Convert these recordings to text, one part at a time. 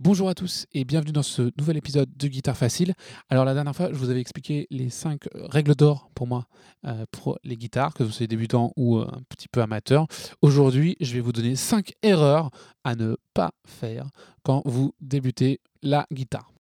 Bonjour à tous et bienvenue dans ce nouvel épisode de Guitare Facile. Alors la dernière fois, je vous avais expliqué les 5 règles d'or pour moi euh, pour les guitares, que vous soyez débutant ou euh, un petit peu amateur. Aujourd'hui, je vais vous donner 5 erreurs à ne pas faire quand vous débutez la guitare.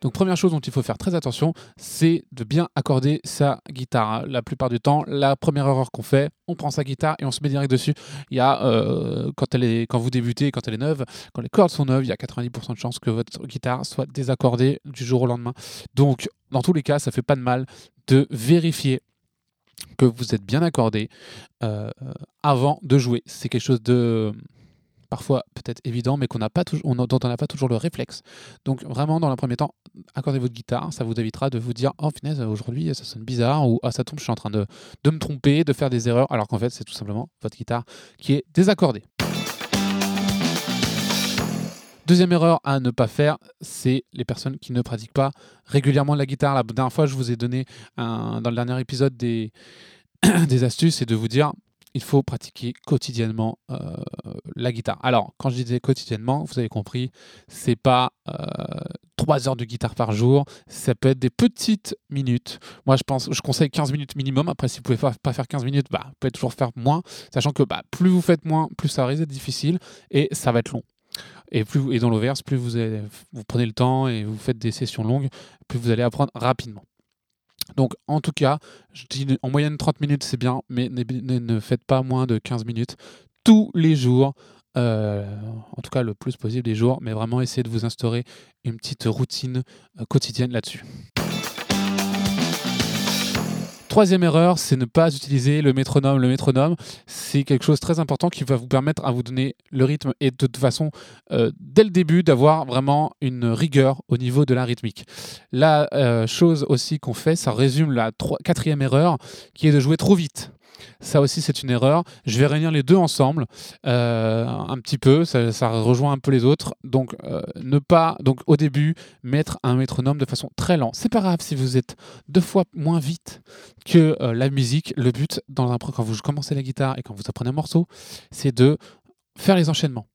Donc première chose dont il faut faire très attention, c'est de bien accorder sa guitare. La plupart du temps, la première erreur qu'on fait, on prend sa guitare et on se met direct dessus. Il y a, euh, quand, elle est, quand vous débutez, quand elle est neuve, quand les cordes sont neuves, il y a 90% de chances que votre guitare soit désaccordée du jour au lendemain. Donc dans tous les cas, ça fait pas de mal de vérifier que vous êtes bien accordé euh, avant de jouer. C'est quelque chose de parfois peut-être évident, mais dont on n'a pas toujours le réflexe. Donc vraiment, dans le premier temps, accordez votre guitare, ça vous évitera de vous dire oh finesse, aujourd'hui ça sonne bizarre ou ah ça tombe, je suis en train de, de me tromper, de faire des erreurs, alors qu'en fait c'est tout simplement votre guitare qui est désaccordée. Deuxième erreur à ne pas faire, c'est les personnes qui ne pratiquent pas régulièrement la guitare. La dernière fois, je vous ai donné dans le dernier épisode des, des astuces et de vous dire il faut pratiquer quotidiennement euh, la guitare. Alors, quand je disais quotidiennement, vous avez compris, c'est pas euh, trois heures de guitare par jour, ça peut être des petites minutes. Moi, je pense, je conseille 15 minutes minimum. Après, si vous pouvez pas, faire 15 minutes, bah, vous pouvez toujours faire moins, sachant que bah, plus vous faites moins, plus ça risque d'être difficile et ça va être long. Et, plus, et dans l'inverse, plus vous, vous prenez le temps et vous faites des sessions longues, plus vous allez apprendre rapidement. Donc en tout cas, je dis en moyenne 30 minutes c'est bien, mais ne, faites pas moins de 15 minutes tous les jours. Euh, en tout cas le plus possible des jours, mais vraiment essayez de vous instaurer une petite routine euh, quotidienne là-dessus. Troisième erreur, c'est ne pas utiliser le métronome. Le métronome, c'est quelque chose de très important qui va vous permettre à vous donner le rythme et de toute façon, euh, dès le début, d'avoir vraiment une rigueur au niveau de la rythmique. La euh, chose aussi qu'on fait, ça résume la quatrième erreur, qui est de jouer trop vite. Ça aussi, c'est une erreur. Je vais réunir les deux ensemble euh, un petit peu. Ça, rejoint un peu les autres. Donc, euh, ne pas, donc au début, mettre un métronome de façon très lente. C'est pas grave si vous êtes deux fois moins vite que euh, la musique. Le but, dans un, quand vous commencez la guitare et quand vous apprenez un morceau, c'est de faire les enchaînements.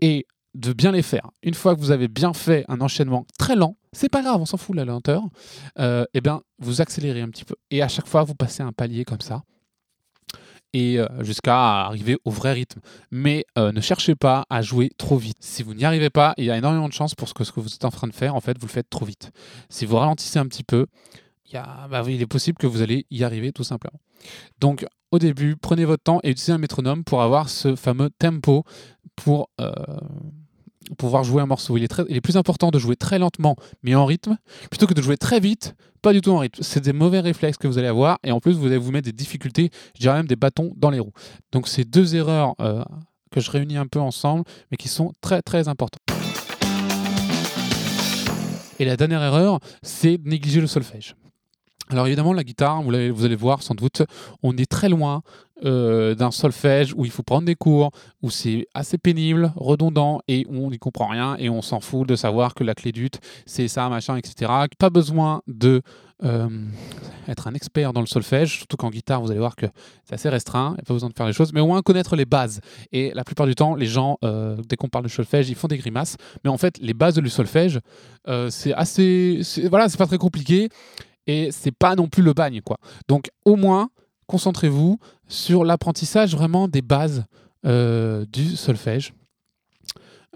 Et de bien les faire. Une fois que vous avez bien fait un enchaînement très lent, c'est pas grave, on s'en fout la lenteur, eh bien vous accélérez un petit peu. Et à chaque fois, vous passez un palier comme ça et euh, jusqu'à arriver au vrai rythme. Mais euh, ne cherchez pas à jouer trop vite. Si vous n'y arrivez pas, il y a énormément de chances pour ce que, ce que vous êtes en train de faire, en fait, vous le faites trop vite. Si vous ralentissez un petit peu, il, bah, il est possible que vous allez y arriver tout simplement. Donc, au début, prenez votre temps et utilisez un métronome pour avoir ce fameux tempo pour euh, pouvoir jouer un morceau. Il est, très, il est plus important de jouer très lentement, mais en rythme, plutôt que de jouer très vite, pas du tout en rythme. C'est des mauvais réflexes que vous allez avoir, et en plus, vous allez vous mettre des difficultés, je dirais même des bâtons dans les roues. Donc, c'est deux erreurs euh, que je réunis un peu ensemble, mais qui sont très très importantes. Et la dernière erreur, c'est négliger le solfège. Alors évidemment, la guitare, vous allez, voir sans doute, on est très loin euh, d'un solfège où il faut prendre des cours, où c'est assez pénible, redondant et on n'y comprend rien et on s'en fout de savoir que la clé d'ut, c'est ça, machin, etc. Pas besoin de euh, être un expert dans le solfège, surtout qu'en guitare, vous allez voir que c'est assez restreint, il n'y a pas besoin de faire les choses, mais au moins connaître les bases. Et la plupart du temps, les gens, euh, dès qu'on parle de solfège, ils font des grimaces, mais en fait, les bases du solfège, c'est assez... Voilà, c'est pas très compliqué et c'est pas non plus le bagne quoi. Donc au moins concentrez-vous sur l'apprentissage vraiment des bases euh, du solfège.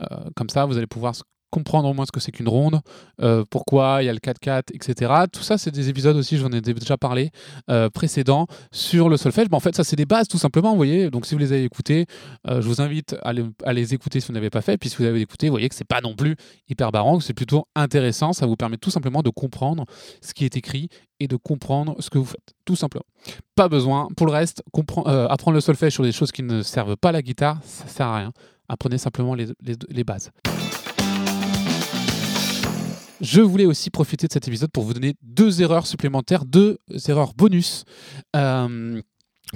Euh, comme ça, vous allez pouvoir comprendre au moins ce que c'est qu'une ronde, euh, pourquoi il y a le 4-4, etc. Tout ça, c'est des épisodes aussi, j'en ai déjà parlé euh, précédents sur le solfège. Mais en fait, ça, c'est des bases tout simplement, vous voyez. Donc, si vous les avez écoutés, euh, je vous invite à les, écouter si vous n'avez pas fait. Puis, si vous avez écouté, vous voyez que c'est pas non plus hyper baroque, c'est plutôt intéressant. Ça vous permet tout simplement de comprendre ce qui est écrit et de comprendre ce que vous faites, tout simplement. Pas besoin. Pour le reste, apprendre le solfège sur des choses qui ne servent pas la guitare, ça sert à rien. Apprenez simplement les bases. Je voulais aussi profiter de cet épisode pour vous donner deux erreurs supplémentaires, deux erreurs bonus. Euh,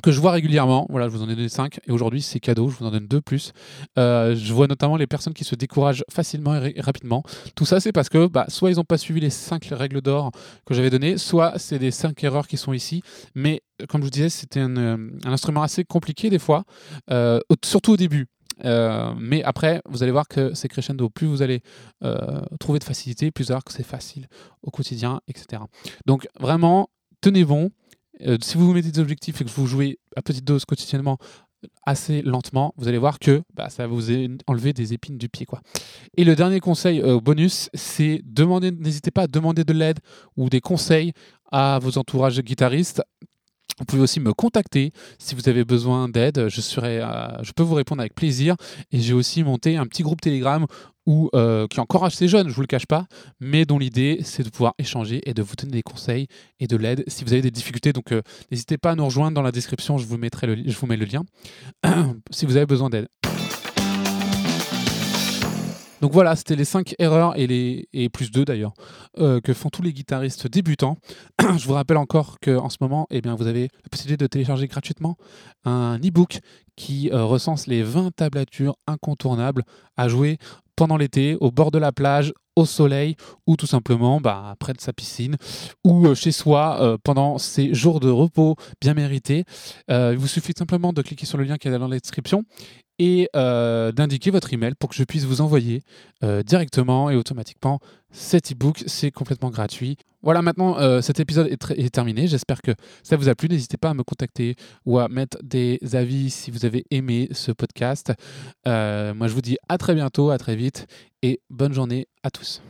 que je vois régulièrement. Voilà, je vous en ai donné 5 et aujourd'hui c'est cadeau, je vous en donne deux plus. Euh, je vois notamment les personnes qui se découragent facilement et rapidement. Tout ça c'est parce que bah, soit ils n'ont pas suivi les 5 règles d'or que j'avais données, soit c'est des 5 erreurs qui sont ici. Mais comme je vous disais, c'était un, euh, instrument assez compliqué des fois, surtout au début. Mais après, vous allez voir que c'est crescendo. Plus vous allez trouver de facilité, plus vous allez voir que c'est facile au quotidien, etc. Donc vraiment, tenez bon. Euh, si vous vous mettez des objectifs et que vous jouez à petite dose quotidiennement assez lentement, vous allez voir que bah, ça va vous enlever des épines du pied. Quoi. Et le dernier conseil euh, bonus, c'est demander, n'hésitez pas à demander de l'aide ou des conseils à vos entourages guitaristes. Vous pouvez aussi me contacter si vous avez besoin d'aide. Je, serai, euh, je peux vous répondre avec plaisir. Et j'ai aussi monté un petit groupe Telegram ou euh, qui est encore assez jeune, je vous le cache pas, mais dont l'idée c'est de pouvoir échanger et de vous donner des conseils et de l'aide si vous avez des difficultés. Donc euh, n'hésitez pas à nous rejoindre dans la description, je vous, mettrai le, je vous mets le lien si vous avez besoin d'aide. Donc voilà, c'était les 5 erreurs et, les, et plus 2 d'ailleurs euh, que font tous les guitaristes débutants. Je vous rappelle encore qu'en ce moment, eh vous avez la possibilité de télécharger gratuitement un e-book qui recense les 20 tablatures incontournables à jouer pendant l'été, au bord de la plage, au soleil, ou tout simplement bah, près de sa piscine, ou euh, chez soi euh, pendant ces jours de repos bien mérités. Euh, il vous suffit simplement de cliquer sur le lien qui est dans la description et d'indiquer votre email pour que je puisse vous envoyer directement et automatiquement cet e-book. C'est complètement gratuit. Voilà, maintenant, euh, cet épisode est, terminé. J'espère que ça vous a plu. N'hésitez pas à me contacter ou à mettre des avis si vous avez aimé ce podcast. Euh, moi, je vous dis à très bientôt, à très vite et bonne journée à tous.